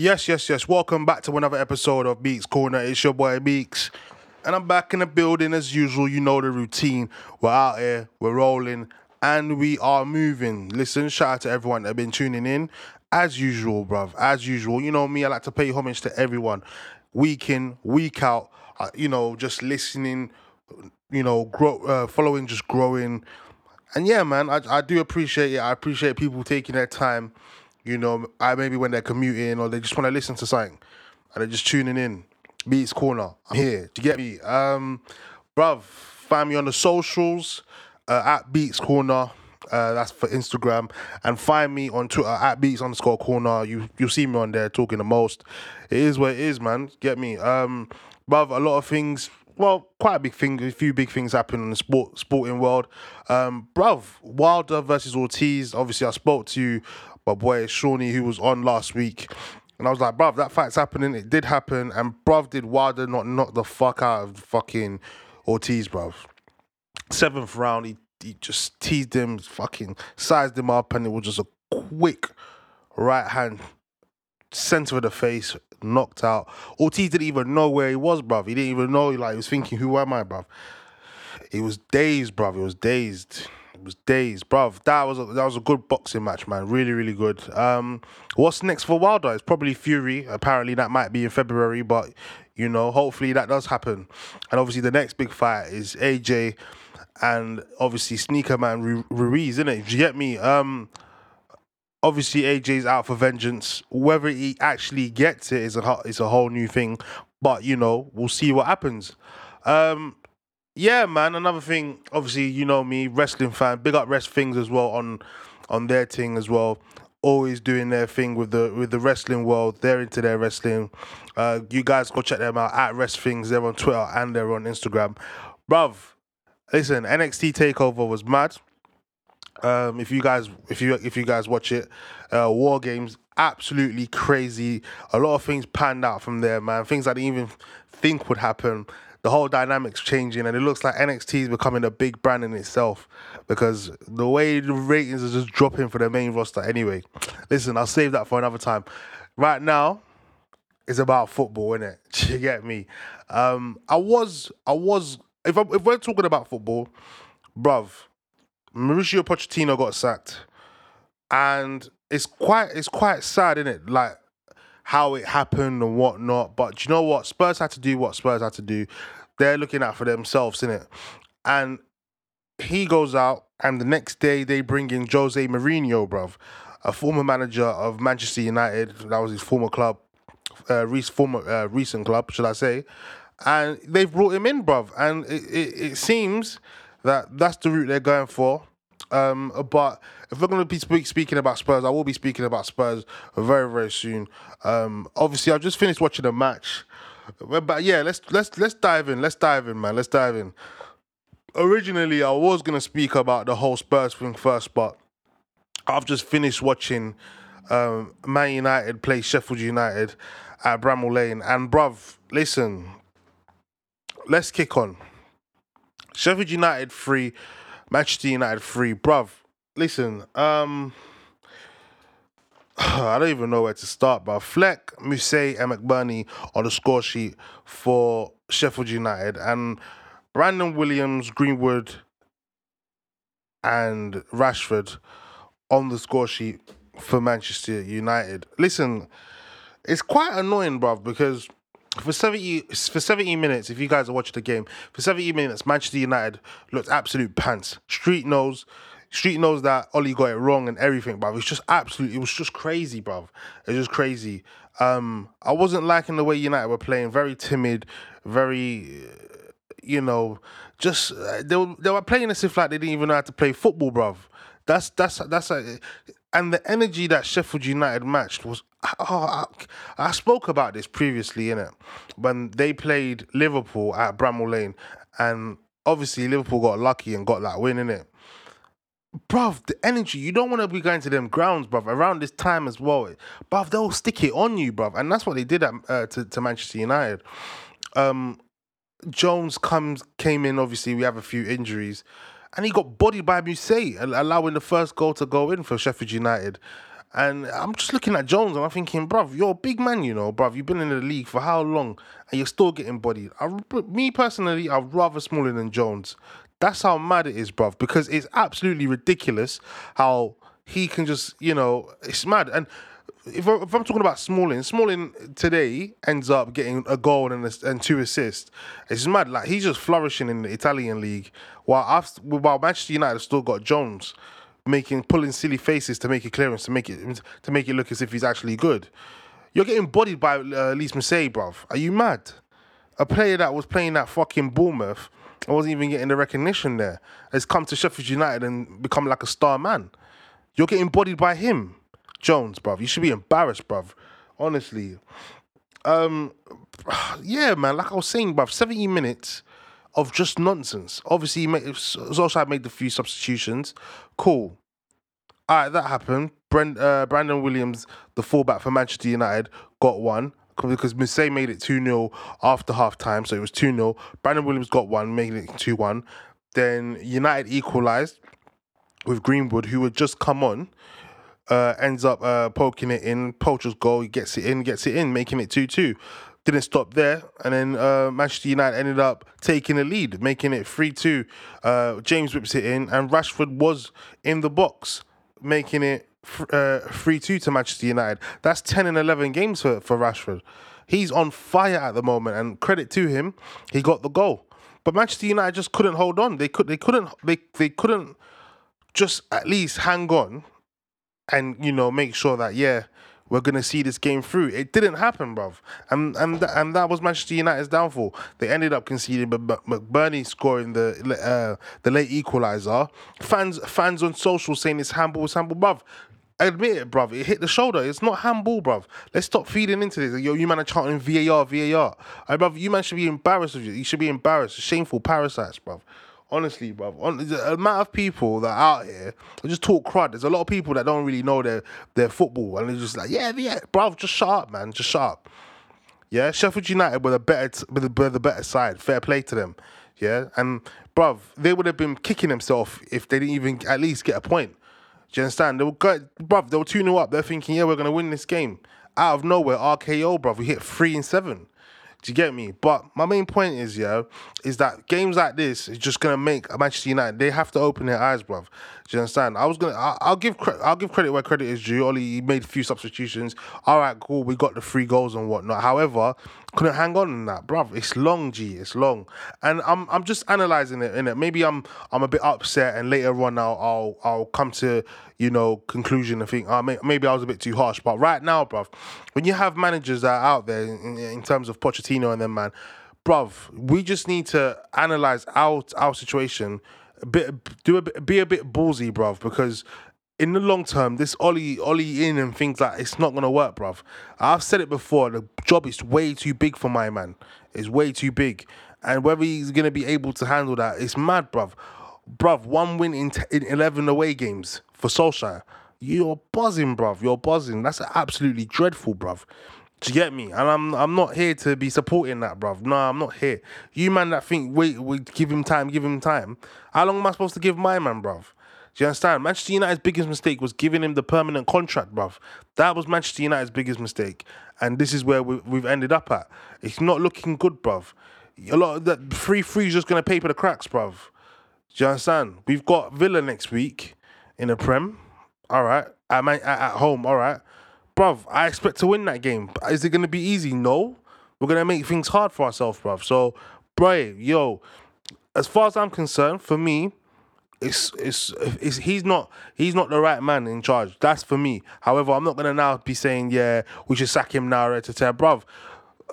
Yes, yes, yes. Welcome back to another episode of Beats Corner. It's your boy Beaks. And I'm back in the building as usual. You know the routine. We're out here, we're rolling, and we are moving. Listen, shout out to everyone that have been tuning in. As usual, bruv. As usual. You know me, I like to pay homage to everyone. Week in, week out. Uh, you know, just listening, you know, grow, uh, following, just growing. And yeah, man, I, I do appreciate it. I appreciate people taking their time. You know, I maybe when they're commuting or they just want to listen to something and they're just tuning in. Beats Corner, I'm here. Do you get me? Um, bruv, find me on the socials uh, at Beats Corner. Uh, that's for Instagram. And find me on Twitter at Beats underscore corner. You you'll see me on there talking the most. It is what it is, man. Get me. Um, bruv, a lot of things well, quite a big thing, a few big things happen in the sport sporting world. Um, bruv, Wilder versus Ortiz. Obviously, I spoke to my boy Shawnee, who was on last week. And I was like, bruv, that fight's happening. It did happen. And bruv, did Wilder not knock the fuck out of fucking Ortiz, bruv. Seventh round, he, he just teased him, fucking sized him up, and it was just a quick right hand center of the face, knocked out. Ortiz didn't even know where he was, bruv. He didn't even know. Like he was thinking, "Who am I, bruv?" He was dazed, bruv. He was dazed. It was days, bruv. That was a, that was a good boxing match, man. Really, really good. Um, what's next for Wilder? It's probably Fury. Apparently, that might be in February, but you know, hopefully that does happen. And obviously, the next big fight is AJ and obviously Sneaker Man Ruiz, isn't it? Do you get me? Um, obviously AJ's out for vengeance. Whether he actually gets it is a is a whole new thing. But you know, we'll see what happens. Um, yeah, man. Another thing, obviously, you know me, wrestling fan. Big up Rest Things as well on on their thing as well. Always doing their thing with the with the wrestling world. They're into their wrestling. Uh, you guys go check them out at Rest Things. They're on Twitter and they're on Instagram. Bruv, listen, NXT Takeover was mad. Um, if you guys, if you if you guys watch it, uh, War Games absolutely crazy. A lot of things panned out from there, man. Things I didn't even think would happen. The whole dynamics changing, and it looks like NXT is becoming a big brand in itself because the way the ratings are just dropping for the main roster. Anyway, listen, I'll save that for another time. Right now, it's about football, isn't it? you get me? Um, I was, I was. If I, if we're talking about football, bruv, Mauricio Pochettino got sacked, and it's quite it's quite sad, isn't it? Like how it happened and whatnot. But you know what? Spurs had to do what Spurs had to do. They're looking out for themselves, in it. And he goes out, and the next day they bring in Jose Mourinho, bruv, a former manager of Manchester United. That was his former club, uh, former uh, recent club, should I say? And they've brought him in, bruv. And it, it, it seems that that's the route they're going for. Um, but if we're going to be speak, speaking about Spurs, I will be speaking about Spurs very very soon. Um, obviously, I've just finished watching a match, but yeah, let's let's let's dive in. Let's dive in, man. Let's dive in. Originally, I was going to speak about the whole Spurs thing first, but I've just finished watching um, Man United play Sheffield United at Bramall Lane, and bruv, listen, let's kick on. Sheffield United free, Manchester United free, bruv. Listen, um, I don't even know where to start, but Fleck, Mousset, and McBurnie on the score sheet for Sheffield United, and Brandon Williams, Greenwood, and Rashford on the score sheet for Manchester United. Listen, it's quite annoying, bruv, because for 70 for 70 minutes, if you guys are watching the game, for 70 minutes, Manchester United looked absolute pants. Street knows Street knows that Ollie got it wrong and everything, but it was just absolutely it was just crazy, bruv. It was just crazy. Um, I wasn't liking the way United were playing, very timid, very you know, just uh, they were they were playing as if like they didn't even know how to play football, bruv. That's that's that's a, and the energy that Sheffield United matched was. Oh, I, I spoke about this previously, in it when they played Liverpool at Bramall Lane, and obviously Liverpool got lucky and got that win, in it. Bruv, the energy, you don't want to be going to them grounds, bruv, around this time as well. Bruv, they'll stick it on you, bruv. And that's what they did at, uh, to, to Manchester United. Um, Jones comes came in, obviously, we have a few injuries and he got bodied by Mousset, allowing the first goal to go in for Sheffield United. And I'm just looking at Jones and I'm thinking, bruv, you're a big man, you know, bruv. You've been in the league for how long and you're still getting bodied. I, me personally, I'm rather smaller than Jones. That's how mad it is, bruv, because it's absolutely ridiculous how he can just, you know, it's mad. And if, I, I'm talking about Smalling, Smalling today ends up getting a goal and, a, and two assists. It's mad. Like he's just flourishing in the Italian league, while I've, while Manchester United still got Jones making pulling silly faces to make a clearance to make it to make it look as if he's actually good. You're getting bodied by uh, Lys Mousset, bruv. Are you mad? A player that was playing that fucking Bournemouth and wasn't even getting the recognition there has come to Sheffield United and become like a star man. You're getting bodied by him, Jones, bruv. You should be embarrassed, bruv. Honestly. Um, yeah, man. Like I was saying, bruv, 70 minutes of just nonsense. Obviously, Solskjaer made the few substitutions. Cool. All right, that happened. Brent, uh, Brandon Williams, the fullback for Manchester United, got one because Mousset made it 2 0 after half time, so it was 2 0. Brandon Williams got one, making it 2 1. Then United equalised with Greenwood, who had just come on. Uh, ends up uh, poking it in. Poacher's goal, he gets it in, gets it in, making it 2 2 didn't stop there, and then uh, Manchester United ended up taking the lead, making it 3 2. Uh, James whips it in, and Rashford was in the box, making it uh, 3 2 to Manchester United. That's 10 and 11 games for, for Rashford. He's on fire at the moment, and credit to him, he got the goal. But Manchester United just couldn't hold on. They could they couldn't they they couldn't just at least hang on and you know make sure that yeah we're gonna see this game through. It didn't happen, bruv. And and and that was Manchester United's downfall. They ended up conceding, but McBurnie scoring the uh, the late equaliser. Fans fans on social saying it's handball, it's handball, bruv. Admit it, bruv. It hit the shoulder. It's not handball, bruv. Let's stop feeding into this. Yo, you man are chanting VAR, VAR. Right, bruv, you man should be embarrassed of you. You should be embarrassed. Shameful parasites, bruv. Honestly, bro, on, the amount of people that are out here just talk crud. There's a lot of people that don't really know their their football, and they're just like, yeah, yeah, bro, just shut up, man, just shut up. Yeah, Sheffield United were the better, were the, the better side. Fair play to them. Yeah, and bruv, they would have been kicking themselves if they didn't even at least get a point. Do you understand? They were bruv. They were tuning up. They're thinking, yeah, we're gonna win this game. Out of nowhere, RKO, bruv. We hit three and seven. Do you get me? But my main point is, yeah, is that games like this is just gonna make Manchester United. They have to open their eyes, bruv. Do you understand? I was gonna. I, will give. I'll give credit where credit is due. Ollie made a few substitutions. All right, cool. We got the three goals and whatnot. However, couldn't hang on in that, bruv. It's long, G. It's long, and I'm I'm just analyzing it. In it, maybe I'm I'm a bit upset, and later on I'll I'll, I'll come to you know conclusion and think, oh, maybe I was a bit too harsh. But right now, bruv, when you have managers that are out there in, in terms of Pochettino and them, man, bruv, we just need to analyze our our situation a bit do a bit, be a bit ballsy, bruv, because in the long term, this Ollie Ollie in and things like it's not gonna work, bruv. I've said it before. The job is way too big for my man. It's way too big, and whether he's gonna be able to handle that, it's mad, bruv. Bruv, one win in, t- in eleven away games for Solskjaer. You're buzzing, bruv. You're buzzing. That's absolutely dreadful, bruv. Do you get me? And I'm I'm not here to be supporting that, bruv. No, I'm not here. You man that think, wait, wait, give him time, give him time. How long am I supposed to give my man, bruv? Do you understand? Manchester United's biggest mistake was giving him the permanent contract, bruv. That was Manchester United's biggest mistake. And this is where we, we've ended up at. It's not looking good, bruv. A lot of that free free is just to paper the cracks, bruv. Do you understand? We've got Villa next week in the Prem. All right. At, my, at, at home. All right bruv, I expect to win that game. Is it gonna be easy? No. We're gonna make things hard for ourselves, bruv. So, bro, yo, as far as I'm concerned, for me, it's, it's it's he's not he's not the right man in charge. That's for me. However, I'm not gonna now be saying yeah we should sack him now, right to tell, bruv.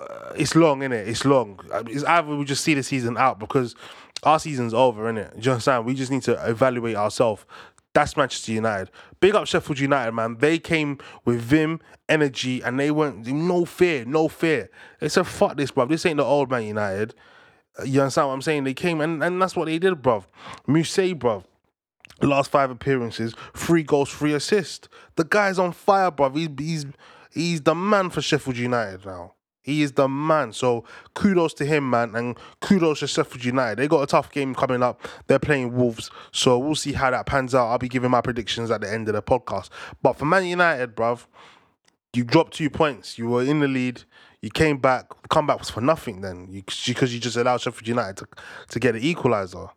Uh, it's long, innit? It's long. It's either we just see the season out because our season's over, innit? Do you understand? We just need to evaluate ourselves. That's Manchester United. Big up Sheffield United, man. They came with vim, energy, and they went no fear, no fear. They said, fuck this, bro. This ain't the old Man United. Uh, you understand what I'm saying? They came and, and that's what they did, bro. Mousset, bro. Last five appearances, three goals, three assists. The guy's on fire, bro. He's he's he's the man for Sheffield United now. He is the man. So kudos to him, man, and kudos to Sheffield United. They got a tough game coming up. They're playing Wolves, so we'll see how that pans out. I'll be giving my predictions at the end of the podcast. But for Man United, bruv, you dropped two points. You were in the lead. You came back. The comeback was for nothing then, because you just allowed Sheffield United to, to get an equaliser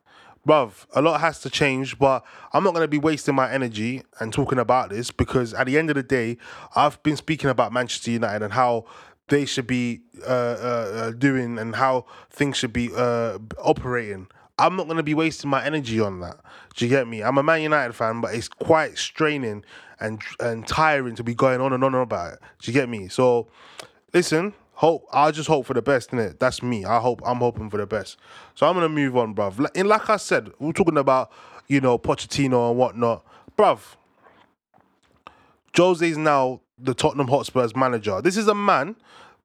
bruv, a lot has to change, but I'm not going to be wasting my energy and talking about this because at the end of the day, I've been speaking about Manchester United and how they should be uh, uh, uh doing and how things should be uh, operating. I'm not going to be wasting my energy on that. Do you get me? I'm a Man United fan, but it's quite straining and and tiring to be going on and on about it. Do you get me? So, listen, hope I just hope for the best in it. That's me. I hope I'm hoping for the best. So I'm gonna move on, bruv. And like I said, we're talking about you know Pochettino and whatnot, bruv. Jose's now the Tottenham Hotspurs manager. This is a man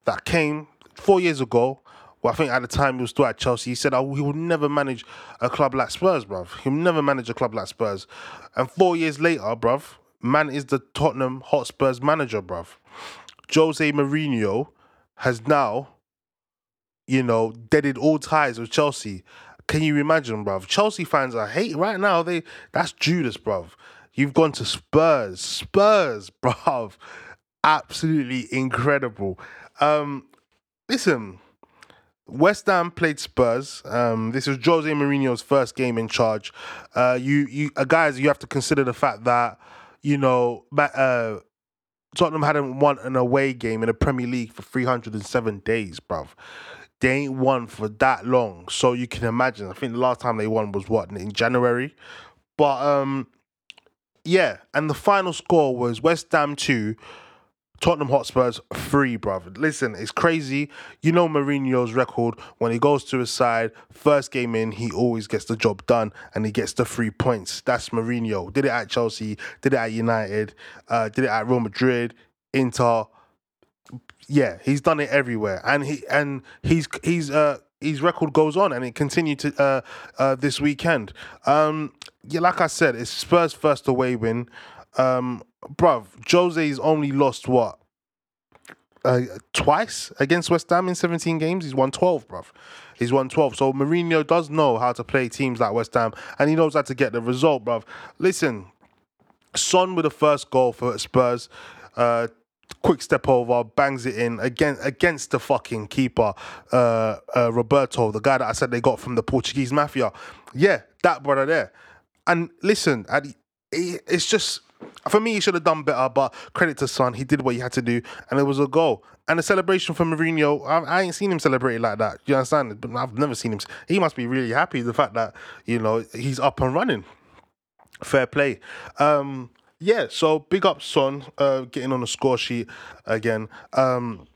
that came four years ago. Well, I think at the time he was still at Chelsea. He said oh, he would never manage a club like Spurs, bruv. He'll never manage a club like Spurs. And four years later, bruv, man is the Tottenham Hotspurs manager, bruv. Jose Mourinho has now, you know, deaded all ties with Chelsea. Can you imagine, bruv? Chelsea fans are hate right now. They that's Judas, bruv. You've gone to Spurs, Spurs, bruv. Absolutely incredible. Um, listen, West Ham played Spurs. Um, this was Jose Mourinho's first game in charge. Uh, you, you, uh, guys, you have to consider the fact that you know, uh, Tottenham hadn't won an away game in the Premier League for 307 days, bruv. They ain't won for that long. So you can imagine. I think the last time they won was what, in January? But um yeah, and the final score was West Ham 2, Tottenham Hotspurs three, brother. Listen, it's crazy. You know Mourinho's record when he goes to his side, first game in, he always gets the job done and he gets the three points. That's Mourinho. Did it at Chelsea, did it at United, uh, did it at Real Madrid, Inter. Yeah, he's done it everywhere, and he and he's he's uh his record goes on and it continued to uh, uh, this weekend. Um, yeah, like I said, it's Spurs' first away win. Um, bruv, Jose's only lost what? Uh, twice against West Ham in 17 games. He's won 12, bruv. He's won 12. So Mourinho does know how to play teams like West Ham and he knows how to get the result, bruv. Listen, Son with the first goal for Spurs. Uh, quick step over, bangs it in again against the fucking keeper, uh, uh, Roberto, the guy that I said they got from the Portuguese mafia. Yeah, that brother there. And listen, it's just for me, he should have done better, but credit to Son. He did what he had to do, and it was a goal. And the celebration from Mourinho, I, I ain't seen him celebrate like that. You understand? But I've never seen him. He must be really happy the fact that you know he's up and running. Fair play. Um, yeah, so big up Son, uh, getting on the score sheet again. Um,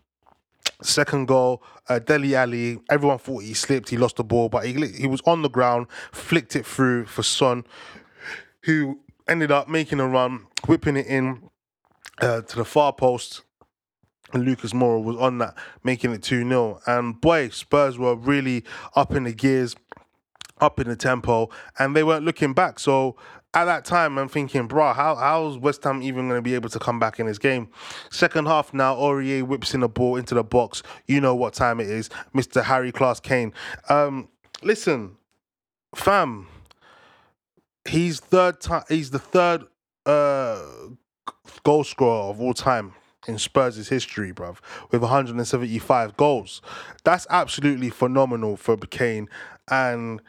second goal, uh, Dele Alli. Everyone thought he slipped, he lost the ball, but he he was on the ground, flicked it through for Son, who ended up making a run, whipping it in uh, to the far post. And Lucas Moura was on that, making it 2 0. And boy, Spurs were really up in the gears, up in the tempo, and they weren't looking back. So at that time, I'm thinking, bro, how how's West Ham even going to be able to come back in this game? Second half now, Aurier whips in the ball into the box. You know what time it is, Mr. Harry Class Kane. Um, listen, fam, he's third time. He's the third uh, goal scorer of all time in Spurs' history, bruv, with 175 goals. That's absolutely phenomenal for Kane, and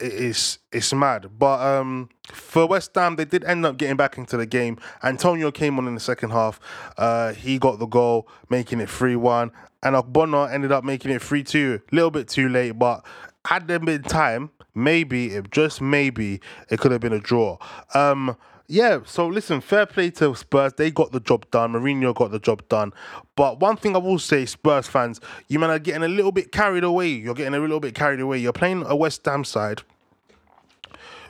it's it's mad. But um, for West Ham, they did end up getting back into the game. Antonio came on in the second half. Uh, he got the goal, making it 3 1. And Ogbonna ended up making it 3 2. A little bit too late, but had there been time, maybe, if just maybe, it could have been a draw. Um, yeah, so listen, fair play to Spurs. They got the job done. Mourinho got the job done. But one thing I will say, Spurs fans, you man are getting a little bit carried away. You're getting a little bit carried away. You're playing a West Ham side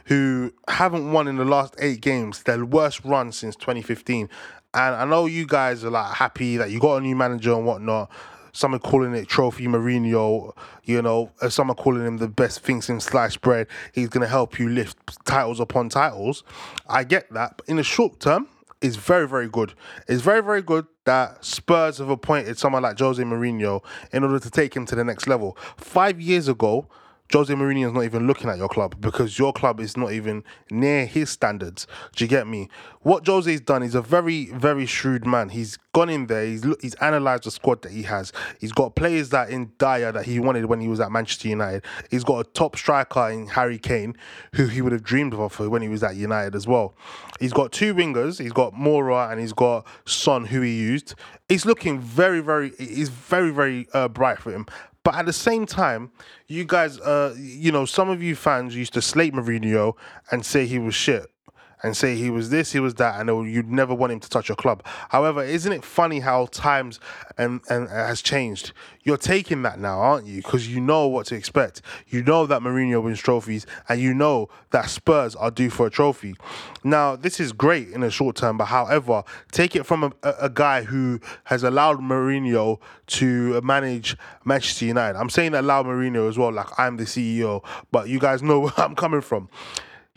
who haven't won in the last eight games, their worst run since 2015. And I know you guys are like happy that you got a new manager and whatnot. Some are calling it Trophy Mourinho, you know, uh, some are calling him the best thing since sliced bread. He's going to help you lift titles upon titles. I get that. But in the short term, it's very, very good. It's very, very good that Spurs have appointed someone like Jose Mourinho in order to take him to the next level. Five years ago, Jose Mourinho is not even looking at your club because your club is not even near his standards. Do you get me? What Jose's done is a very, very shrewd man. He's gone in there. He's he's analysed the squad that he has. He's got players that in Dier that he wanted when he was at Manchester United. He's got a top striker in Harry Kane, who he would have dreamed of when he was at United as well. He's got two wingers. He's got Moura and he's got Son, who he used. He's looking very, very. He's very, very uh, bright for him. But at the same time, you guys, uh, you know, some of you fans used to slate Mourinho and say he was shit and say he was this, he was that, and you'd never want him to touch your club. However, isn't it funny how times and, and has changed? You're taking that now, aren't you? Because you know what to expect. You know that Mourinho wins trophies, and you know that Spurs are due for a trophy. Now, this is great in the short term, but however, take it from a, a guy who has allowed Mourinho to manage Manchester United. I'm saying that allow Mourinho as well, like I'm the CEO, but you guys know where I'm coming from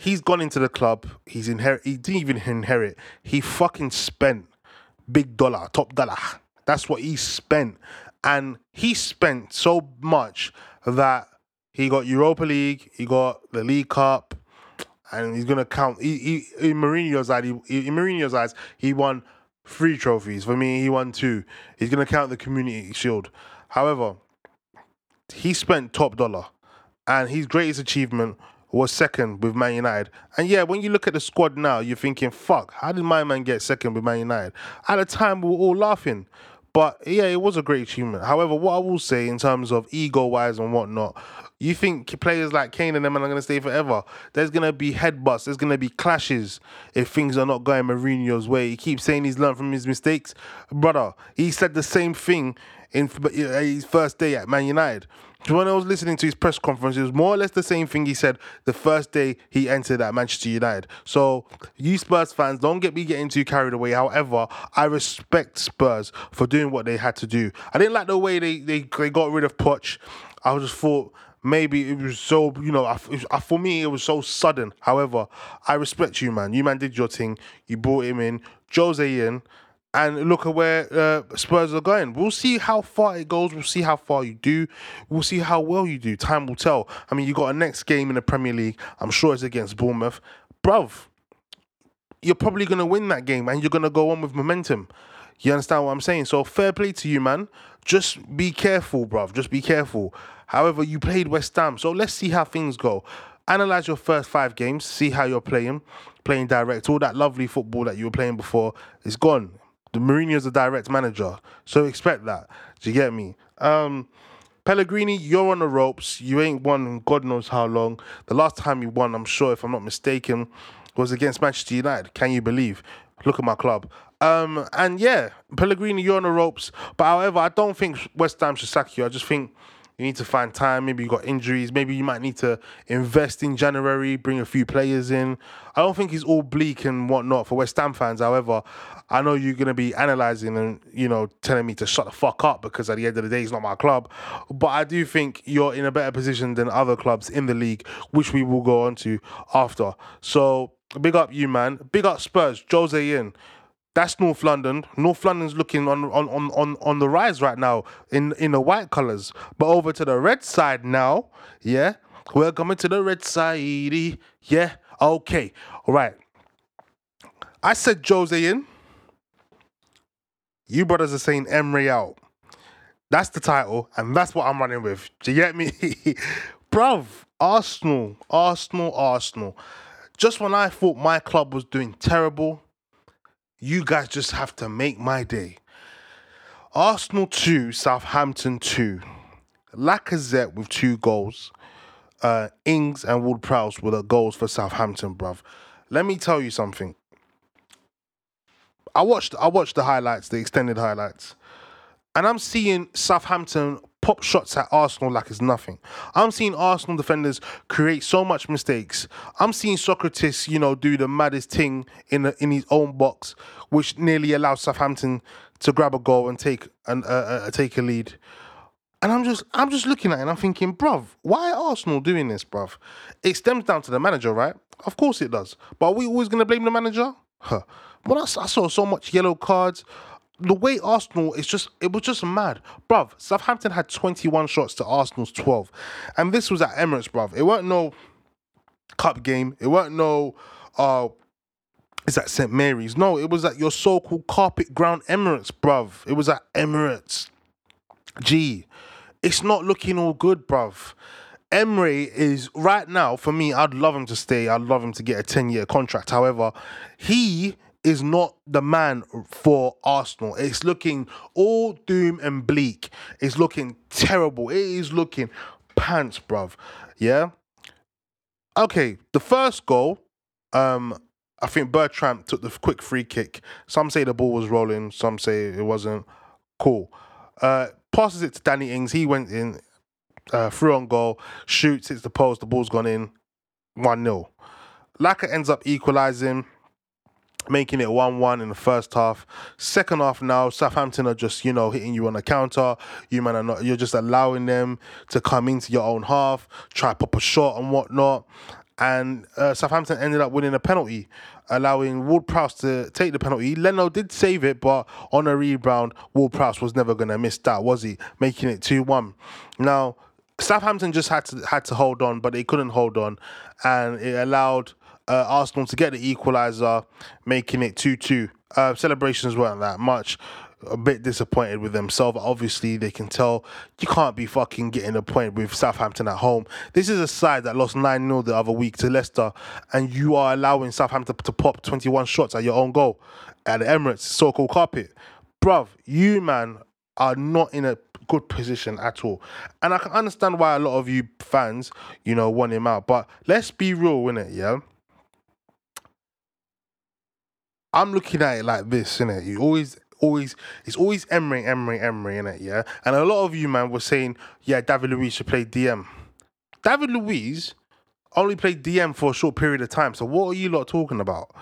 he's gone into the club. He's inherit. He didn't even inherit. He fucking spent big dollar, top dollar. That's what he spent, and he spent so much that he got Europa League, he got the League Cup, and he's gonna count. He, he in Mourinho's eyes, he, in Mourinho's eyes, he won three trophies. For me, he won two. He's gonna count the Community Shield. However, he spent top dollar, and his greatest achievement was second with Man United. And yeah, when you look at the squad now, you're thinking, fuck, how did my man get second with Man United? At the time, we were all laughing. But yeah, it was a great achievement. However, what I will say in terms of ego wise and whatnot, you think players like Kane and them are going to stay forever? There's going to be headbutts. There's going to be clashes if things are not going Mourinho's way. He keeps saying he's learned from his mistakes. Brother, he said the same thing in uh, his first day at Man United when I was listening to his press conference, it was more or less the same thing he said the first day he entered at Manchester United. So, you Spurs fans, don't get me getting too carried away. However, I respect Spurs for doing what they had to do. I didn't like the way they, they, they got rid of Poch. I just thought maybe it was so, you know, I, I, for me, it was so sudden. However, I respect you, man. You, man, did your thing. You brought him in. Jose in and look at where uh, Spurs are going. We'll see how far it goes. We'll see how far you do. We'll see how well you do. Time will tell. I mean, you got a next game in the Premier League. I'm sure it's against Bournemouth, bruv. You're probably gonna win that game, and you're gonna go on with momentum. You understand what I'm saying? So fair play to you, man. Just be careful, bruv. Just be careful. However, you played West Ham, so let's see how things go. Analyze your first five games. See how you're playing, playing direct. All that lovely football that you were playing before is gone the Mourinho's a direct manager, so expect that. Do you get me? Um, Pellegrini, you're on the ropes. You ain't won God knows how long. The last time you won, I'm sure, if I'm not mistaken, was against Manchester United. Can you believe? Look at my club. Um, and yeah, Pellegrini, you're on the ropes. But however, I don't think West Ham should sack you. I just think you need to find time. Maybe you got injuries. Maybe you might need to invest in January, bring a few players in. I don't think he's all bleak and whatnot for West Ham fans. However, I know you're gonna be analysing and you know telling me to shut the fuck up because at the end of the day, it's not my club. But I do think you're in a better position than other clubs in the league, which we will go on to after. So big up you, man. Big up Spurs. Jose in. That's North London. North London's looking on, on, on, on, on the rise right now in, in the white colours. But over to the red side now, yeah. Welcome to the red side. Yeah. Okay. All right. I said Jose in. You brothers are saying Emery out. That's the title, and that's what I'm running with. Do you get me? Bruv, Arsenal, Arsenal, Arsenal. Just when I thought my club was doing terrible, you guys just have to make my day. Arsenal 2, Southampton 2. Lacazette with two goals. Uh, Ings and Ward Prowse were the goals for Southampton, bruv. Let me tell you something. I watched I watched the highlights, the extended highlights, and I'm seeing Southampton pop shots at Arsenal like it's nothing. I'm seeing Arsenal defenders create so much mistakes. I'm seeing Sokratis, you know, do the maddest thing in the, in his own box, which nearly allows Southampton to grab a goal and take and uh, uh, take a lead. And I'm just I'm just looking at it and I'm thinking, bruv, why are Arsenal doing this, bruv? It stems down to the manager, right? Of course it does. But are we always gonna blame the manager? Huh. When I, I saw so much yellow cards, the way Arsenal is just it was just mad. Bruv, Southampton had 21 shots to Arsenal's 12. And this was at Emirates, bruv. It weren't no cup game. It weren't no uh it's at St. Mary's. No, it was at your so-called carpet ground Emirates, bruv. It was at Emirates. Gee, it's not looking all good, bruv. Emery is right now for me. I'd love him to stay. I'd love him to get a ten-year contract. However, he is not the man for Arsenal. It's looking all doom and bleak. It's looking terrible. It is looking pants, bruv. Yeah. Okay, the first goal, um, I think Bertrand took the quick free kick. Some say the ball was rolling, some say it wasn't. Cool. Uh, passes it to Danny Ings. He went in, uh, through on goal, shoots, hits the post, the ball's gone in, 1 0. Laka ends up equalising, making it 1 1 in the first half. Second half now, Southampton are just, you know, hitting you on the counter. You man are not, you're just allowing them to come into your own half, try pop a shot and whatnot. And uh, Southampton ended up winning a penalty, allowing Ward Prowse to take the penalty. Leno did save it, but on a rebound, Ward Prowse was never going to miss that, was he? Making it 2 1. Now, Southampton just had to had to hold on, but they couldn't hold on, and it allowed uh, Arsenal to get the equaliser, making it two two. Uh, celebrations weren't that much. A bit disappointed with themselves. Obviously, they can tell you can't be fucking getting a point with Southampton at home. This is a side that lost 9 0 the other week to Leicester, and you are allowing Southampton to pop 21 shots at your own goal at the Emirates, so called carpet. Bruv, you man are not in a good position at all. And I can understand why a lot of you fans, you know, want him out. But let's be real, innit, yeah? I'm looking at it like this, innit? You always always it's always Emery, Emery, Emery, innit, yeah? And a lot of you, man, were saying, yeah, David Luiz should play DM. David Luiz only played DM for a short period of time. So what are you lot talking about?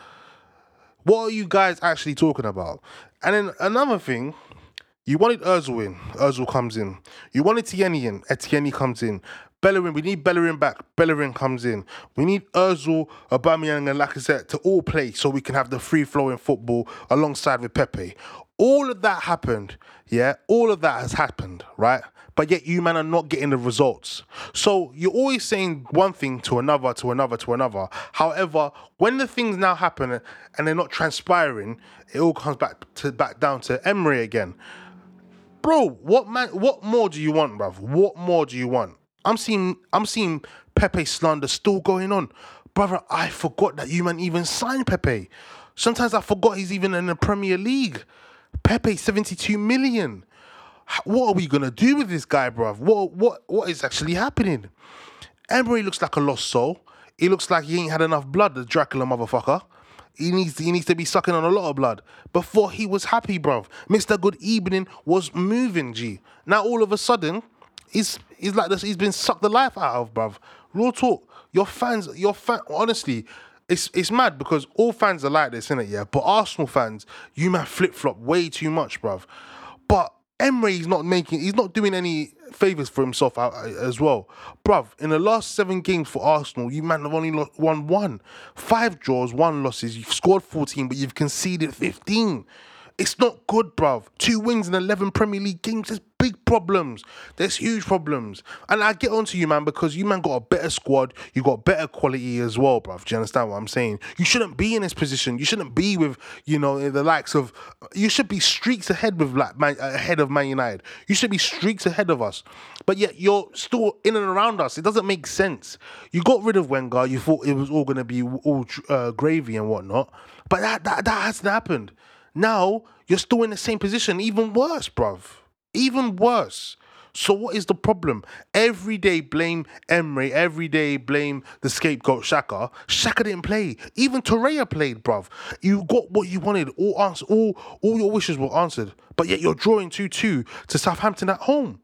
What are you guys actually talking about? And then another thing, you wanted Ozil in. Ozil comes in. You wanted Tierney in. Etienne comes in. Bellerin, we need Bellerin back. Bellerin comes in. We need Ozil, Aubameyang, and Lacazette to all play so we can have the free flowing football alongside with Pepe. All of that happened. Yeah, all of that has happened, right? But yet you man are not getting the results. So you're always saying one thing to another, to another, to another. However, when the things now happen and they're not transpiring, it all comes back to back down to Emery again bro, what man? What more do you want, bruv? What more do you want? I'm seeing, I'm seeing Pepe slander still going on, brother. I forgot that you man even signed Pepe. Sometimes I forgot he's even in the Premier League. Pepe, 72 million. What are we gonna do with this guy, bruv? What, what, what is actually happening? Emery looks like a lost soul. He looks like he ain't had enough blood, the Dracula motherfucker. He needs he needs to be sucking on a lot of blood. Before he was happy, bruv. Mr. Good Evening was moving, G. Now all of a sudden, he's he's like this, he's been sucked the life out of, bruv. Real talk. Your fans, your fan honestly, it's it's mad because all fans are like this, innit? Yeah. But Arsenal fans, you man flip flop way too much, bruv. But Emery's not making, he's not doing any favors for himself uh, as well, bruv. In the last seven games for Arsenal, you man have only won one, five draws, one losses. You've scored fourteen, but you've conceded fifteen. It's not good, bruv. Two wins in eleven Premier League games. There's big problems. There's huge problems. And I get onto you, man, because you man got a better squad. You got better quality as well, bruv. Do you understand what I'm saying? You shouldn't be in this position. You shouldn't be with, you know, the likes of. You should be streaks ahead with like man, ahead of Man United. You should be streaks ahead of us. But yet you're still in and around us. It doesn't make sense. You got rid of Wenger. You thought it was all going to be all uh, gravy and whatnot. But that, that that hasn't happened. Now you're still in the same position, even worse, bruv. Even worse. So what is the problem? Every day blame Emery. Every day blame the scapegoat Xhaka. Xhaka didn't play. Even Torreira played, bruv. You got what you wanted. All answer, all all your wishes were answered. But yet you're drawing two two to Southampton at home.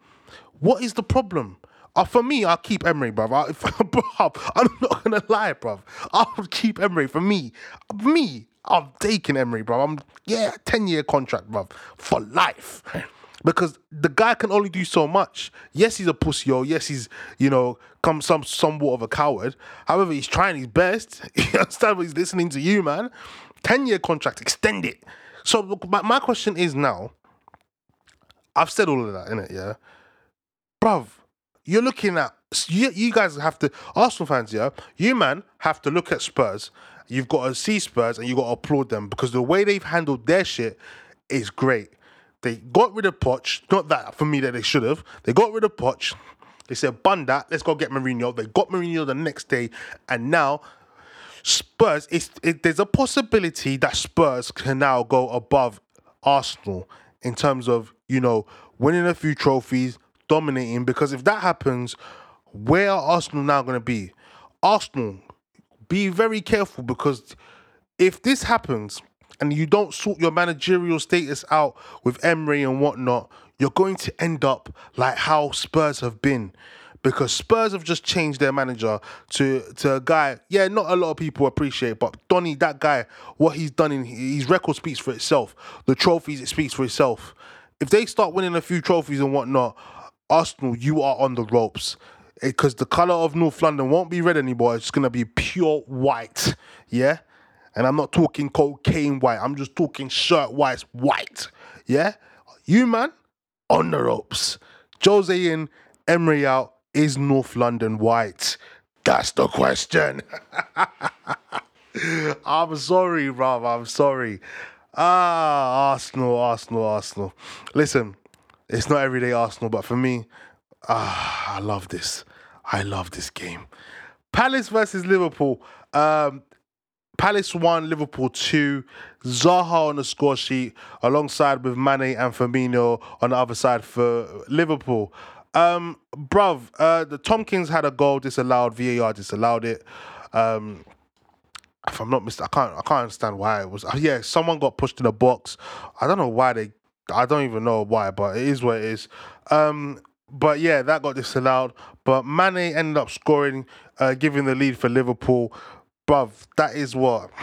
What is the problem? Uh, for me, I'll keep Emery, bruv. I, if, bruv. I'm not gonna lie, bruv. I'll keep Emery. For me, me, I'm taking Emery, bro. I'm yeah, ten year contract, bro, for life. Because the guy can only do so much. Yes, he's a pussy, or yes, he's you know come some somewhat of a coward. However, he's trying his best. You understand? He's listening to you, man. 10 year contract, extend it. So my, my question is now, I've said all of that, in it, yeah? Bruv, you're looking at, you, you guys have to, Arsenal fans, yeah? You, man, have to look at Spurs. You've got to see Spurs and you've got to applaud them because the way they've handled their shit is great. They got rid of Poch, not that for me that they should have. They got rid of Poch. They said, bun that, let's go get Mourinho. They got Mourinho the next day, and now Spurs, it's, it, there's a possibility that Spurs can now go above Arsenal in terms of, you know, winning a few trophies, dominating. Because if that happens, where are Arsenal now going to be? Arsenal, be very careful because if this happens and you don't sort your managerial status out with Emery and whatnot, you're going to end up like how Spurs have been. Because Spurs have just changed their manager to to a guy, yeah, not a lot of people appreciate, but Donny, that guy, what he's done in his record speaks for itself. The trophies, it speaks for itself. If they start winning a few trophies and whatnot, Arsenal, you are on the ropes because the color of North London won't be red anymore. It's gonna be pure white. Yeah, and I'm not talking cocaine white. I'm just talking shirt white, white. Yeah, you man, on the ropes. Jose in, Emery out. Is North London white? That's the question. I'm sorry, bruv. I'm sorry. Ah, Arsenal, Arsenal, Arsenal. Listen, it's not everyday Arsenal, but for me, ah, I love this. I love this game. Palace versus Liverpool. Um, Palace 1, Liverpool two. Zaha on the score sheet alongside with Mane and Firmino on the other side for Liverpool. Um, bruv, uh, the Tomkins had a goal disallowed. VAR disallowed it. Um, if I'm not mistaken, I can't I can't understand why it was. Yeah, someone got pushed in a box. I don't know why they. I don't even know why, but it is what it is. Um, but yeah, that got disallowed. But Mane ended up scoring, uh, giving the lead for Liverpool bruv, that is what.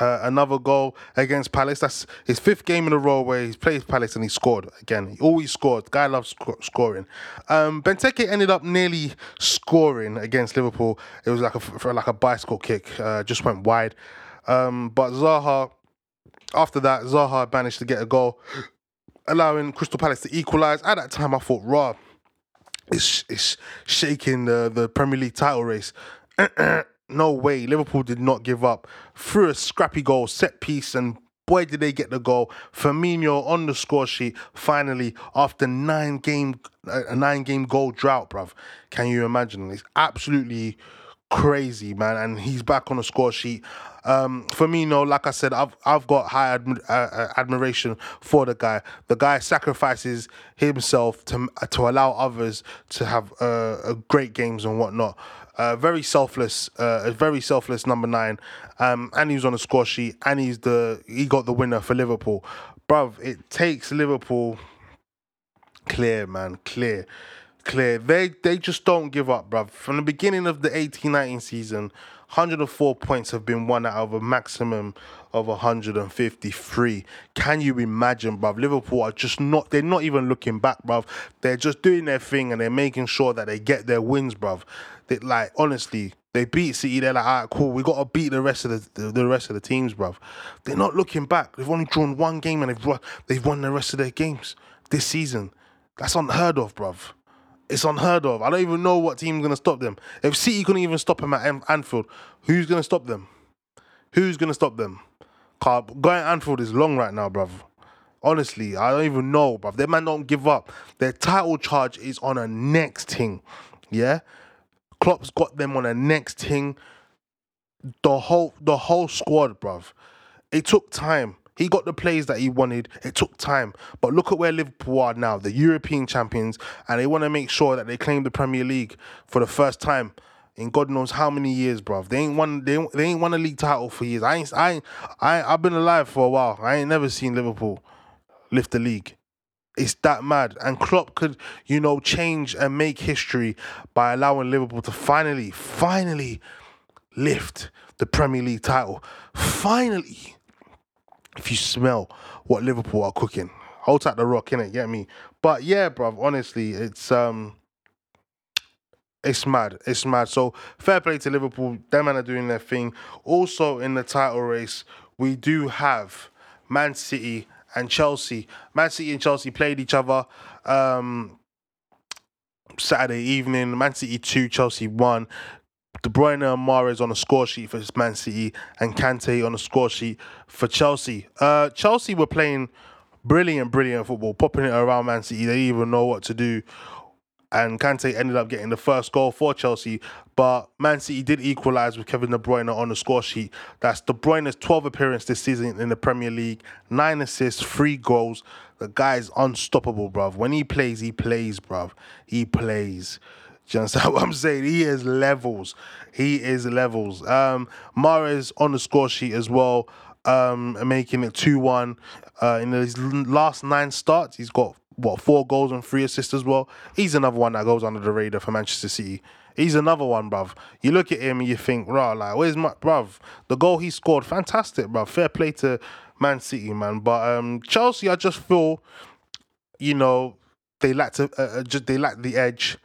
Uh, another goal against Palace. That's his fifth game in a row where he's played Palace and he scored again. He always scored. Guy loves sc- scoring. Um, Benteke ended up nearly scoring against Liverpool. It was like a for like a bicycle kick, uh, just went wide. Um, but Zaha, after that, Zaha managed to get a goal, allowing Crystal Palace to equalise. At that time, I thought, raw, it's it's shaking the the Premier League title race. no way. Liverpool did not give up. Through a scrappy goal, set piece, and boy, did they get the goal. Firmino on the score sheet finally after nine game a nine game goal drought, bruv. Can you imagine? It's absolutely crazy, man. And he's back on the score sheet. Um, Firmino, like I said, I've I've got high uh, uh admiration for the guy. The guy sacrifices himself to to allow others to have uh, great games and whatnot. Uh, very selfless, uh, a very selfless number nine, um, and he was on the score sheet, and he's the he got the winner for Liverpool, bruv. It takes Liverpool clear, man, clear, clear. They they just don't give up, bruv. From the beginning of the 18-19 season, 104 points have been won out of a maximum of 153. Can you imagine, bruv? Liverpool are just not, they're not even looking back, bruv. They're just doing their thing and they're making sure that they get their wins, bruv. They, like, honestly, they beat City. They're like, all right, cool. We got to beat the rest of the, the, the rest of the teams, bruv. They're not looking back. They've only drawn one game and they've they've won the rest of their games this season. That's unheard of, bruv. It's unheard of. I don't even know what team's gonna stop them. If City couldn't even stop them at Anfield, who's gonna stop them? Who's gonna stop them? Car going Anfield is long right now, bruv. Honestly, I don't even know, bruv. Their man don't give up. Their title charge is on a next thing. Yeah? Klopp's got them on a next thing. The whole the whole squad, bruv. It took time. He got the plays that he wanted. It took time. But look at where Liverpool are now, the European champions, and they want to make sure that they claim the Premier League for the first time in God knows how many years, bruv. They ain't won they, they ain't won a league title for years. I ain't I ain't, I I've been alive for a while. I ain't never seen Liverpool lift the league. It's that mad. And Klopp could, you know, change and make history by allowing Liverpool to finally, finally lift the Premier League title. Finally if you smell what Liverpool are cooking. Hold tight the rock, innit? Get me? But yeah, bruv, honestly, it's um It's mad. It's mad. So fair play to Liverpool. Them men are doing their thing. Also in the title race, we do have Man City and Chelsea. Man City and Chelsea played each other. Um, Saturday evening, Man City 2, Chelsea 1. De Bruyne and Mahrez on a score sheet for Man City and Kante on a score sheet for Chelsea. Uh, Chelsea were playing brilliant, brilliant football, popping it around Man City. They didn't even know what to do. And Kante ended up getting the first goal for Chelsea. But Man City did equalise with Kevin De Bruyne on the score sheet. That's De Bruyne's 12 appearance this season in the Premier League, nine assists, three goals. The guy's unstoppable, bruv. When he plays, he plays, bruv. He plays. You understand what I'm saying? He is levels. He is levels. Um, Mahrez on the score sheet as well, um, making it 2 1. Uh, in his last nine starts, he's got, what, four goals and three assists as well. He's another one that goes under the radar for Manchester City. He's another one, bruv. You look at him and you think, rah, like, where's my, bruv? The goal he scored, fantastic, bruv. Fair play to Man City, man. But um, Chelsea, I just feel, you know, they lacked, a, uh, just, they lacked the edge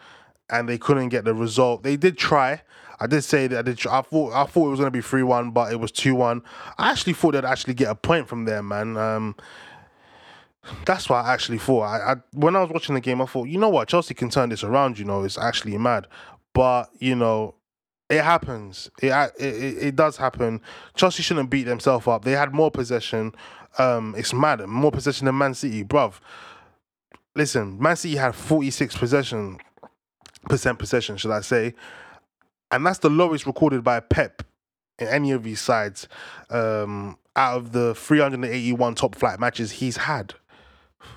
and they couldn't get the result. They did try. I did say that I did. I thought I thought it was gonna be three one, but it was two one. I actually thought they'd actually get a point from there, man. Um, that's what I actually thought. I, I, when I was watching the game, I thought, you know what, Chelsea can turn this around. You know, it's actually mad, but you know, it happens. It it, it does happen. Chelsea shouldn't beat themselves up. They had more possession. Um, it's mad. More possession than Man City, bruv. Listen, Man City had forty six possession percent possession, should I say? And that's the lowest recorded by Pep in any of these sides um, out of the 381 top flight matches he's had.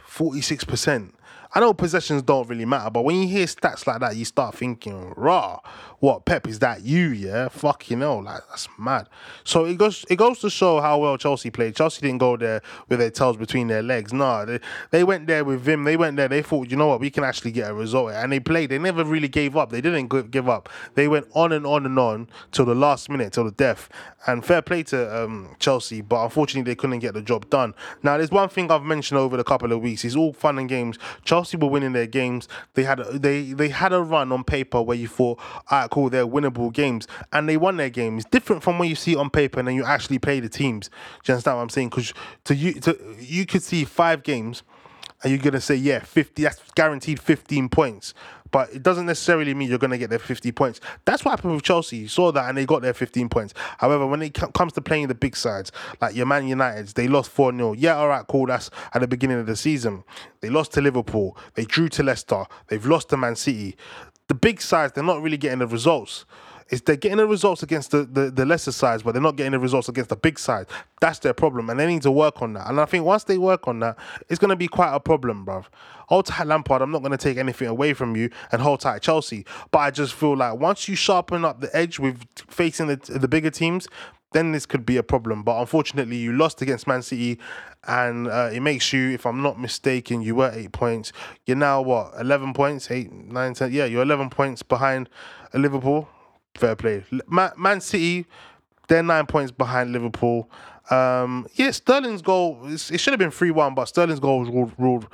46%. I know possessions don't really matter, but when you hear stats like that, you start thinking, raw, what Pep is that you? Yeah, fuck you know, like that's mad. So it goes it goes to show how well Chelsea played. Chelsea didn't go there with their tails between their legs. No, they, they went there with Vim. They went there. They thought, you know what, we can actually get a result, and they played. They never really gave up. They didn't give up. They went on and on and on till the last minute, till the death. And fair play to um, Chelsea, but unfortunately they couldn't get the job done. Now there's one thing I've mentioned over the couple of weeks. It's all fun and games. Chelsea were winning their games. They had a, they they had a run on paper where you thought, all right, cool, they're winnable games, and they won their games. Different from when you see on paper and then you actually play the teams. Do you understand what I'm saying? Because to you, to you could see five games, and you're gonna say, yeah, fifty. That's guaranteed fifteen points but it doesn't necessarily mean you're going to get their 50 points. That's what happened with Chelsea. You saw that and they got their 15 points. However, when it comes to playing the big sides, like your Man United, they lost 4 0. Yeah, all right, cool. That's at the beginning of the season. They lost to Liverpool. They drew to Leicester. They've lost to Man City. The big sides, they're not really getting the results is they're getting the results against the, the, the, lesser sides, but they're not getting the results against the big side. That's their problem, and they need to work on that. And I think once they work on that, it's going to be quite a problem, bruv. Hold tight Lampard, I'm not going to take anything away from you, and hold tight Chelsea. But I just feel like once you sharpen up the edge with facing the, the bigger teams, then this could be a problem. But unfortunately, you lost against Man City, and uh, it makes you, if I'm not mistaken, you were eight points. You're now what, 11 points, eight, nine, ten? Yeah, you're 11 points behind Liverpool. Fair play. Man, Man City, they're nine points behind Liverpool. Um, yeah, Sterling's goal, it should have been 3 1, but Sterling's goal was ruled, ruled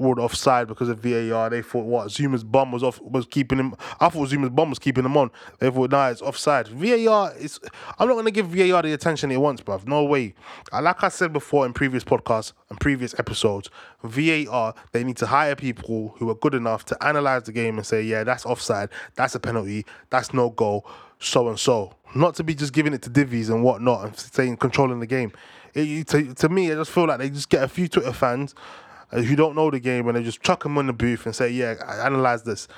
ruled offside because of VAR. They thought what Zouma's bum was off was keeping him. I thought Zouma's bum was keeping him on. They thought nah, it's offside. VAR is. I'm not gonna give VAR the attention it wants, bruv. No way. Uh, like I said before in previous podcasts and previous episodes, VAR they need to hire people who are good enough to analyze the game and say, yeah, that's offside, that's a penalty, that's no goal, so and so. Not to be just giving it to divvies and whatnot and saying controlling the game. It, to, to me, I just feel like they just get a few Twitter fans if you don't know the game and they just chuck them in the booth and say, yeah, analyze this.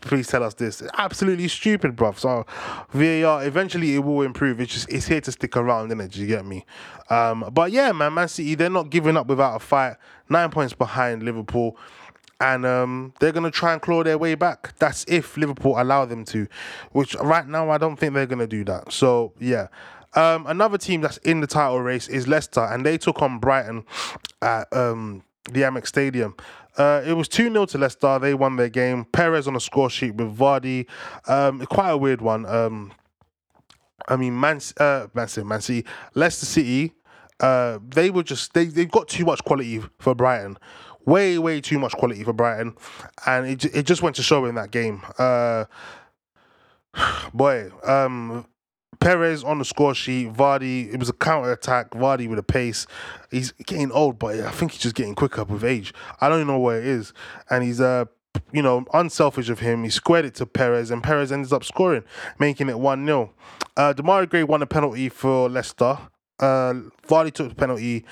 Please tell us this. Absolutely stupid, bruv. So VAR eventually it will improve. It's just it's here to stick around, isn't it? Do you get me? Um, but yeah, man, Man City they're not giving up without a fight. Nine points behind Liverpool and um, they're going to try and claw their way back. That's if Liverpool allow them to, which right now I don't think they're going to do that. So, yeah. Um, another team that's in the title race is Leicester, and they took on Brighton at um, the Amex Stadium. Uh, it was 2 0 to Leicester. They won their game. Perez on the score sheet with Vardy. Um, quite a weird one. Um, I mean, Man, uh, Man City, Man City, Leicester City, uh, they were just, they, they've got too much quality for Brighton. Way, way too much quality for Brighton. And it, it just went to show in that game. Uh, boy, um, Perez on the score sheet. Vardy, it was a counter attack. Vardy with a pace. He's getting old, but I think he's just getting quicker with age. I don't even know where it is, and he's uh you know, unselfish of him. He squared it to Perez, and Perez ends up scoring, making it 1 0. Uh, Demarai Gray won a penalty for Leicester. Uh, Vardy took the penalty.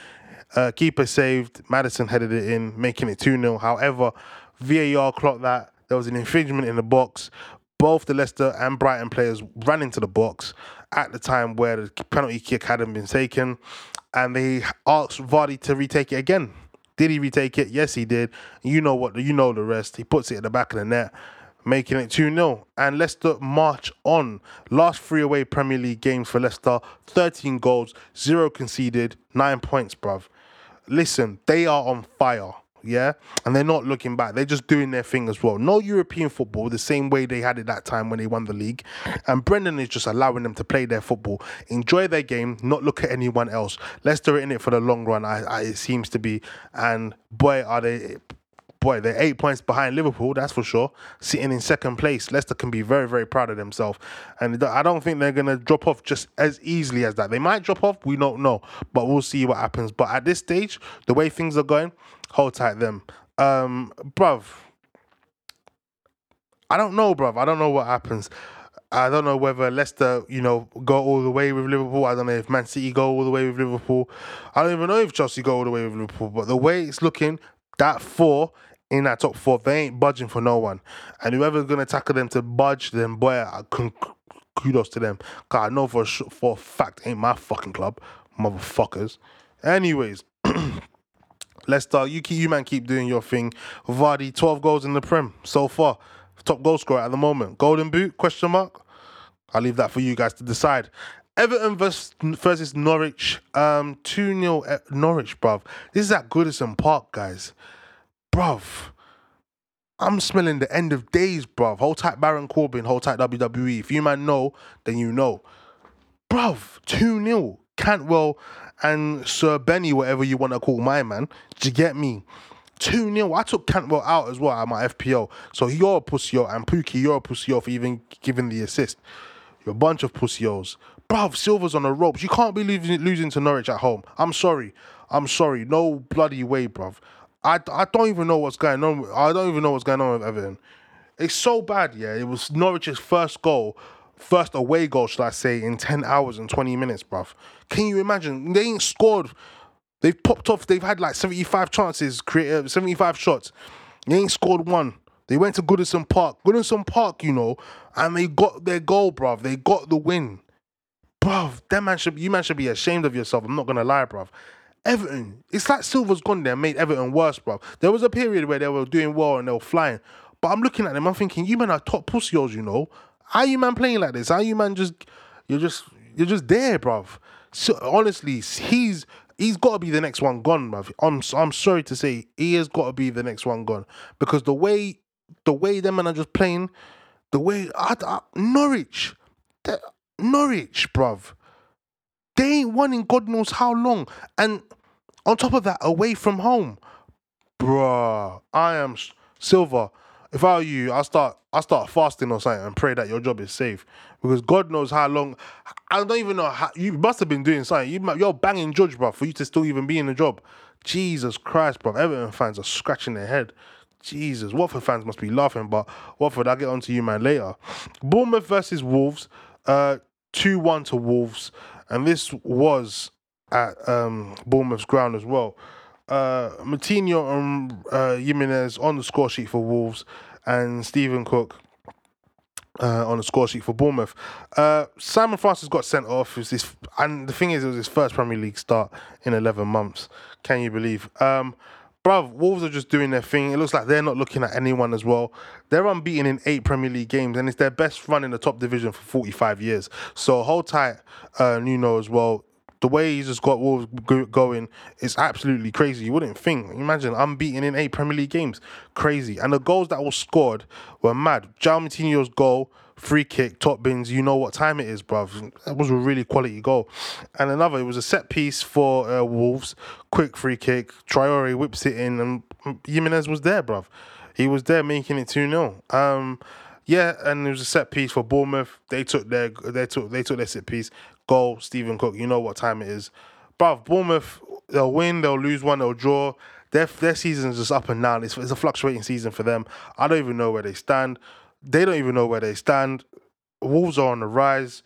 Uh, keeper saved. Maddison headed it in, making it 2 0. However, VAR clocked that. There was an infringement in the box. Both the Leicester and Brighton players ran into the box at the time where the penalty kick hadn't been taken, and they asked Vardy to retake it again. Did he retake it? Yes, he did. You know what? You know the rest. He puts it at the back of the net, making it 2 0. And Leicester march on. Last three away Premier League games for Leicester 13 goals, zero conceded, nine points, bruv. Listen, they are on fire yeah, and they're not looking back. They're just doing their thing as well. No European football, the same way they had it that time when they won the league. And Brendan is just allowing them to play their football, enjoy their game, not look at anyone else. Leicester in it for the long run, I, I, it seems to be. And boy, are they boy, they're eight points behind Liverpool, that's for sure. Sitting in second place, Leicester can be very, very proud of themselves. And I don't think they're going to drop off just as easily as that. They might drop off, we don't know, but we'll see what happens. But at this stage, the way things are going, hold tight them. Um, bruv, I don't know, bruv. I don't know what happens. I don't know whether Leicester, you know, go all the way with Liverpool. I don't know if Man City go all the way with Liverpool. I don't even know if Chelsea go all the way with Liverpool. But the way it's looking, that four in that top four, they ain't budging for no one. And whoever's gonna tackle them to budge, them, boy, I can kudos to them. Cause I know for a, for a fact, ain't my fucking club, motherfuckers. Anyways. Leicester, you keep you man keep doing your thing. Vardy, 12 goals in the Prem so far. Top goal scorer at the moment. Golden boot? Question mark. I'll leave that for you guys to decide. Everton versus, versus Norwich. Um, 2 0 Norwich, bruv. This is at Goodison Park, guys. Bruv. I'm smelling the end of days, bruv. Hold tight Baron Corbin, hold tight WWE. If you man know, then you know. Bruv, 2 0. Cantwell and Srbeny, whatever you want to call my man. Do you get me? 2 0. I took Cantwell out as well at my FPL. So you're a pussy and Pukki, you're a pussy for even giving the assist. You're a bunch of pussy Bruv, Silva's on the ropes. You can't be losing, losing to Norwich at home. I'm sorry. I'm sorry. No bloody way, bruv. I, I don't even know what's going on. I don't even know what's going on with Everton. It's so bad, yeah. It was Norwich's first goal first away goal, should I say, in 10 hours and 20 minutes, bruv. Can you imagine? They ain't scored. They've popped off. They've had like 75 chances, created uh, 75 shots. They ain't scored one. They went to Goodison Park. Goodison Park, you know, and they got their goal, bruv. They got the win. Bruv, that man should you man should be ashamed of yourself. I'm not gonna lie, bruv. Everton, it's like Silva's gone there and made Everton worse, bruv. There was a period where they were doing well and they were flying. But I'm looking at them, I'm thinking, you men are top pussies, you know. How you man playing like this? How you man just you're just you're just there, bruv. So honestly, he's he's got to be the next one gone, bruv. I'm I'm sorry to say, he has got to be the next one gone because the way the way them men are just playing, the way I, I, Norwich, Norwich, bruv, they ain't won in God knows how long, and on top of that, away from home, bruh, I am Silva. If I were you, I start I start fasting or something and pray that your job is safe because God knows how long. I don't even know how you must have been doing something. You you're banging judge, bro, for you to still even be in the job. Jesus Christ, bro. Everton fans are scratching their head. Jesus, Watford fans must be laughing, but Watford, I'll get on to you, man, later. Bournemouth versus Wolves, uh, 2 1 to Wolves, and this was at um, Bournemouth's ground as well uh, Moutinho and uh, Jimenez on the score sheet for Wolves, and Stephen Cook uh, on the score sheet for Bournemouth. Uh, Simon Francis got sent off. It this, and the thing is, it was his first Premier League start in 11 months. Can you believe? Um, bruv, Wolves are just doing their thing. It looks like they're not looking at anyone as well. They're unbeaten in eight Premier League games, and it's their best run in the top division for 45 years. So hold tight, uh, Nuno, as well the way he's just got Wolves going is absolutely crazy. You wouldn't think. Imagine unbeaten in eight Premier League games. Crazy. And the goals that were scored were mad. Moutinho's goal, free kick, top bins. You know what time it is, bruv. That was a really quality goal. And another, it was a set piece for uh, Wolves. Quick free kick. Traore whips it in, and Jimenez was there, bruv. He was there making it 2 0. Um, Yeah, and it was a set piece for Bournemouth. They took their they took they took their set piece. Goal, Stephen Cook. You know what time it is, bruv. Bournemouth. They'll win. They'll lose one. They'll draw. Their their season's just up and down. It's, it's a fluctuating season for them. I don't even know where they stand. They don't even know where they stand. Wolves are on the rise,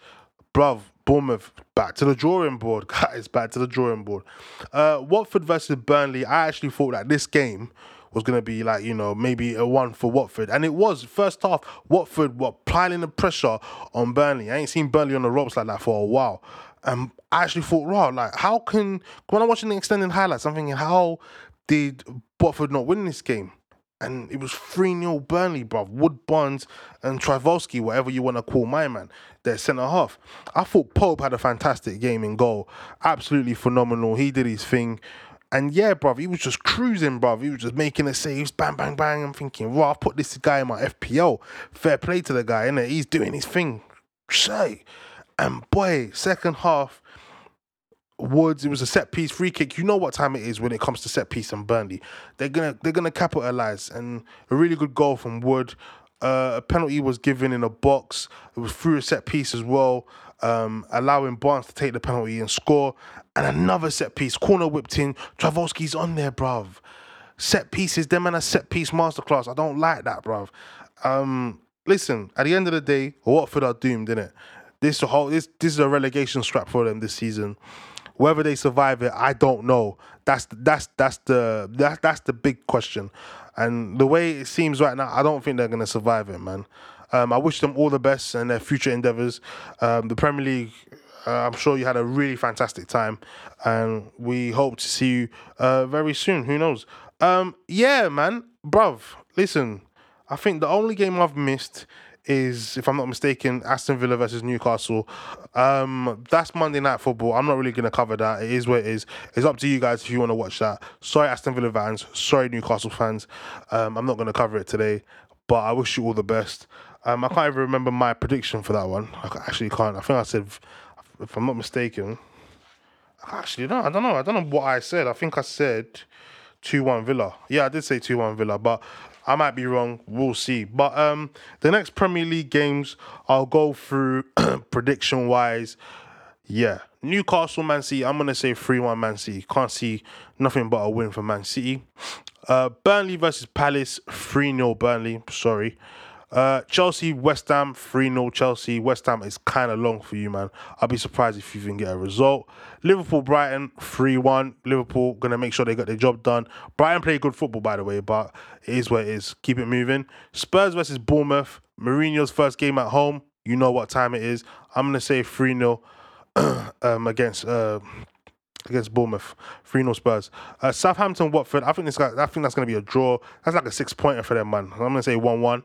bruv. Bournemouth back to the drawing board, guys. Back to the drawing board. Uh, Watford versus Burnley. I actually thought that this game was going to be like, you know, maybe a one for Watford. And it was. First half, Watford were piling the pressure on Burnley. I ain't seen Burnley on the ropes like that for a while. And I actually thought, wow, like, how can, when I'm watching the extended highlights, I'm thinking, how did Watford not win this game? and it was 3 0 Burnley, bruv. Wood Barnes and Trivulski, whatever you want to call my man, their centre half. I thought Pope had a fantastic game in goal. Absolutely phenomenal. He did his thing. And yeah, bruv, he was just cruising, bruv. He was just making the saves, bang, bang, bang. I'm thinking, well, I'll put this guy in my FPL. Fair play to the guy, innit? He's doing his thing. Say. And boy, second half, Woods, it was a set piece free kick. You know what time it is when it comes to set piece and Burnley. They're gonna they're gonna capitalize and a really good goal from Wood. Uh, a penalty was given in a box. It was through a set piece as well, um, allowing Barnes to take the penalty and score. And another set piece, corner whipped in. Trivulski's on there, bruv. Set pieces, them and a set piece masterclass. I don't like that, bruv. Um, listen, at the end of the day, Watford are doomed, innit? This whole this this is a relegation strap for them this season. Whether they survive it, I don't know. That's that's that's the that, that's the big question. And the way it seems right now, I don't think they're gonna survive it, man. Um, I wish them all the best in their future endeavors. Um, the Premier League, uh, I'm sure you had a really fantastic time, and we hope to see you uh, very soon. Who knows? Um, yeah, man, bruv. Listen, I think the only game I've missed is, if I'm not mistaken, Aston Villa versus Newcastle. Um, that's Monday night football. I'm not really gonna cover that. It is what it is. It's up to you guys if you want to watch that. Sorry, Aston Villa fans. Sorry, Newcastle fans. Um, I'm not gonna cover it today, but I wish you all the best. Um, I can't even remember my prediction for that one. I actually can't. I think I said, if I'm not mistaken, actually no, I don't know. I don't know what I said. I think I said two one Villa. Yeah, I did say two one Villa, but I might be wrong. We'll see. But um, the next Premier League games, I'll go through prediction wise. Yeah, Newcastle, Man City. I'm gonna say three one Man City. Can't see nothing but a win for Man City. Uh, Burnley versus Palace, three 0 Burnley. Sorry. Uh, Chelsea, West Ham, 3 0 Chelsea. West Ham is kind of long for you, man. I'll be surprised if you even get a result. Liverpool, Brighton, 3 1. Liverpool going to make sure they got their job done. Brighton play good football, by the way, but it is what it is. Keep it moving. Spurs versus Bournemouth. Mourinho's first game at home. You know what time it is. I'm going to say 3 0 um, against. Uh, against Bournemouth, 3 0 Spurs. Uh, Southampton, Watford. I think this guy, I think that's gonna be a draw. That's like a six pointer for them, man. I'm gonna say 1 1.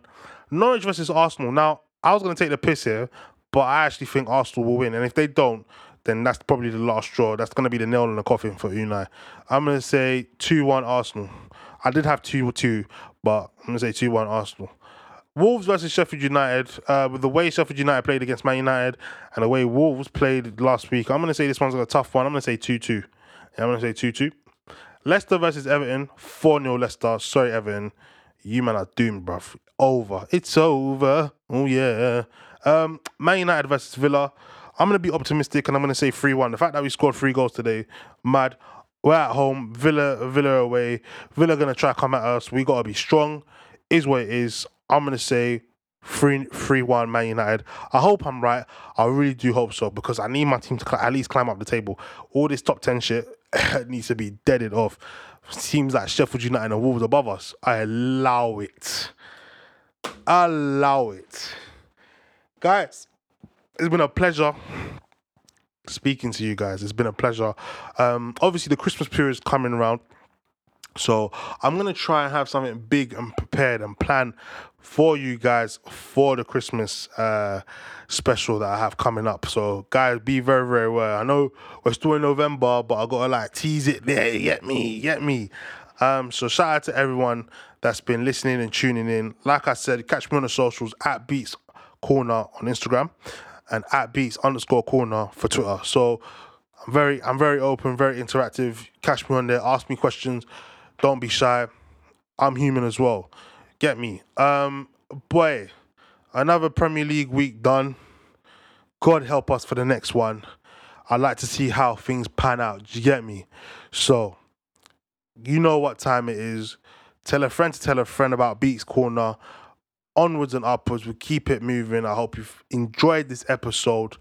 Norwich versus Arsenal. Now, I was going to take the piss here, but I actually think Arsenal will win. And if they don't, then that's probably the last straw. That's going to be the nail in the coffin for Unai. I'm going to say 2 1 Arsenal. I did have 2 2, but I'm going to say 2 1 Arsenal. Wolves versus Sheffield United. Uh, with the way Sheffield United played against Man United and the way Wolves played last week, I'm going to say this one's a tough one. I'm going to say 2 2. Yeah, I'm going to say 2 2. Leicester versus Everton. 4 0 Leicester. Sorry, Everton. You man are doomed, bruv over. It's over. Oh yeah. Um, Man United versus Villa. I'm gonna be optimistic and I'm gonna say 3-1. The fact that we scored three goals today, mad. We're at home, Villa, Villa away. Villa gonna try come at us. We gotta be strong. Is what it is. I'm gonna say 3 3 1 Man United. I hope I'm right. I really do hope so because I need my team to cl- at least climb up the table. All this top 10 shit needs to be deaded off. Seems like Sheffield United and Wolves above us. I allow it. Allow it. Guys, it's been a pleasure speaking to you guys. It's been a pleasure. Um, obviously, the Christmas period is coming around. So I'm gonna try and have something big and prepared and plan for you guys for the Christmas uh, special that I have coming up. So guys, be very very well. I know we're still in November, but I gotta like tease it there. Get me, get me. Um, so shout out to everyone that's been listening and tuning in. Like I said, catch me on the socials at Beats Corner on Instagram and at Beats underscore Corner for Twitter. So I'm very, I'm very open, very interactive. Catch me on there. Ask me questions. Don't be shy. I'm human as well. Get me. Um, boy, another Premier League week done. God help us for the next one. I like to see how things pan out. Do you get me? So, you know what time it is. Tell a friend to tell a friend about Beats Corner. Onwards and upwards. We keep it moving. I hope you've enjoyed this episode.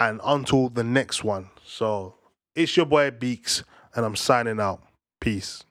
And until the next one. So, it's your boy Beaks, and I'm signing out. Peace.